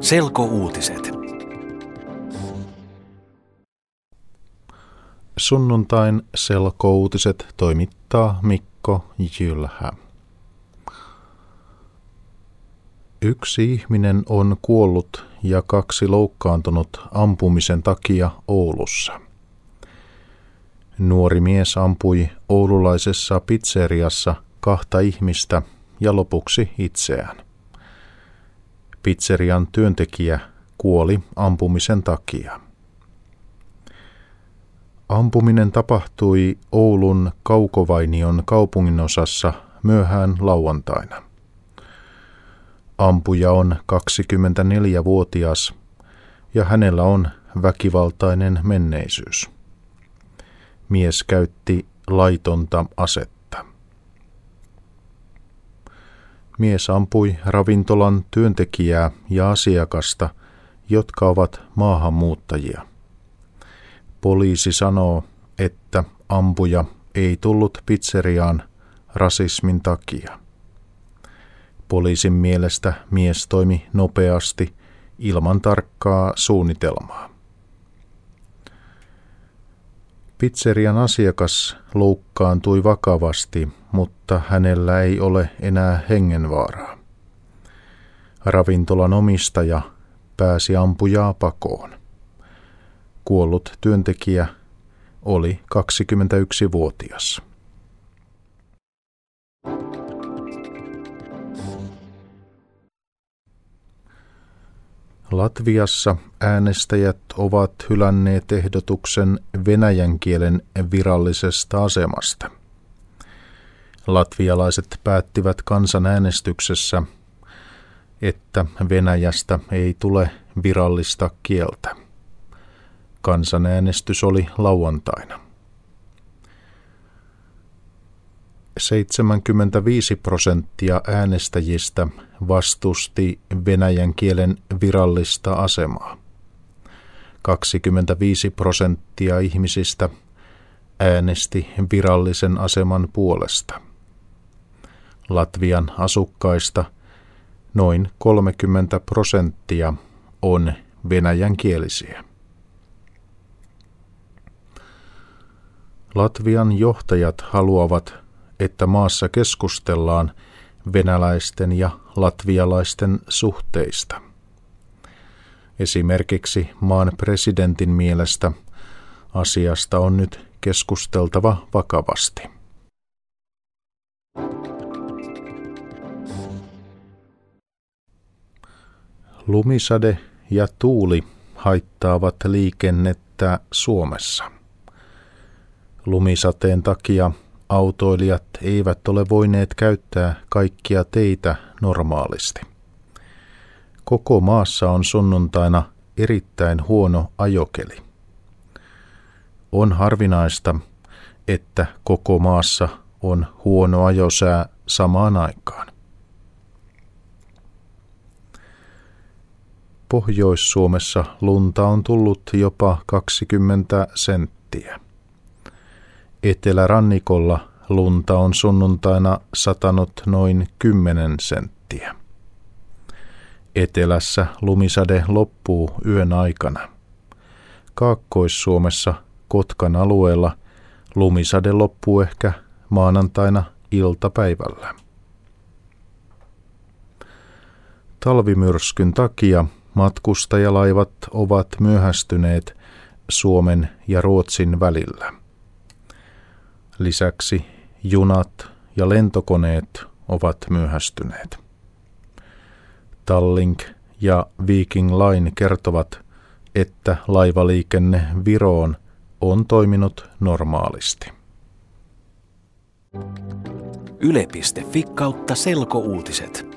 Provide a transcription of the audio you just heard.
Selkouutiset. Sunnuntain selkouutiset toimittaa Mikko Jylhä. Yksi ihminen on kuollut ja kaksi loukkaantunut ampumisen takia Oulussa. Nuori mies ampui oululaisessa pizzeriassa kahta ihmistä ja lopuksi itseään. Pizzerian työntekijä kuoli ampumisen takia. Ampuminen tapahtui Oulun Kaukovainion kaupunginosassa myöhään lauantaina. Ampuja on 24-vuotias ja hänellä on väkivaltainen menneisyys. Mies käytti laitonta asetta. Mies ampui ravintolan työntekijää ja asiakasta, jotka ovat maahanmuuttajia. Poliisi sanoo, että ampuja ei tullut pizzeriaan rasismin takia. Poliisin mielestä mies toimi nopeasti ilman tarkkaa suunnitelmaa. Pizzerian asiakas loukkaantui vakavasti, mutta hänellä ei ole enää hengenvaaraa. Ravintolan omistaja pääsi ampujaa pakoon. Kuollut työntekijä oli 21-vuotias. Latviassa äänestäjät ovat hylänneet ehdotuksen venäjän kielen virallisesta asemasta. Latvialaiset päättivät kansanäänestyksessä, että Venäjästä ei tule virallista kieltä. Kansanäänestys oli lauantaina. 75 prosenttia äänestäjistä vastusti venäjän kielen virallista asemaa. 25 prosenttia ihmisistä äänesti virallisen aseman puolesta. Latvian asukkaista noin 30 prosenttia on venäjänkielisiä. Latvian johtajat haluavat että maassa keskustellaan venäläisten ja latvialaisten suhteista. Esimerkiksi maan presidentin mielestä asiasta on nyt keskusteltava vakavasti. Lumisade ja tuuli haittaavat liikennettä Suomessa. Lumisateen takia autoilijat eivät ole voineet käyttää kaikkia teitä normaalisti. Koko maassa on sunnuntaina erittäin huono ajokeli. On harvinaista, että koko maassa on huono ajosää samaan aikaan. Pohjois-Suomessa lunta on tullut jopa 20 senttiä. Etelärannikolla lunta on sunnuntaina satanut noin 10 senttiä. Etelässä lumisade loppuu yön aikana. Kaakkois-Suomessa Kotkan alueella lumisade loppuu ehkä maanantaina iltapäivällä. Talvimyrskyn takia matkustajalaivat ovat myöhästyneet Suomen ja Ruotsin välillä. Lisäksi junat ja lentokoneet ovat myöhästyneet. Tallink ja Viking Line kertovat, että laivaliikenne Viroon on toiminut normaalisti. Yle.fi kautta selkouutiset.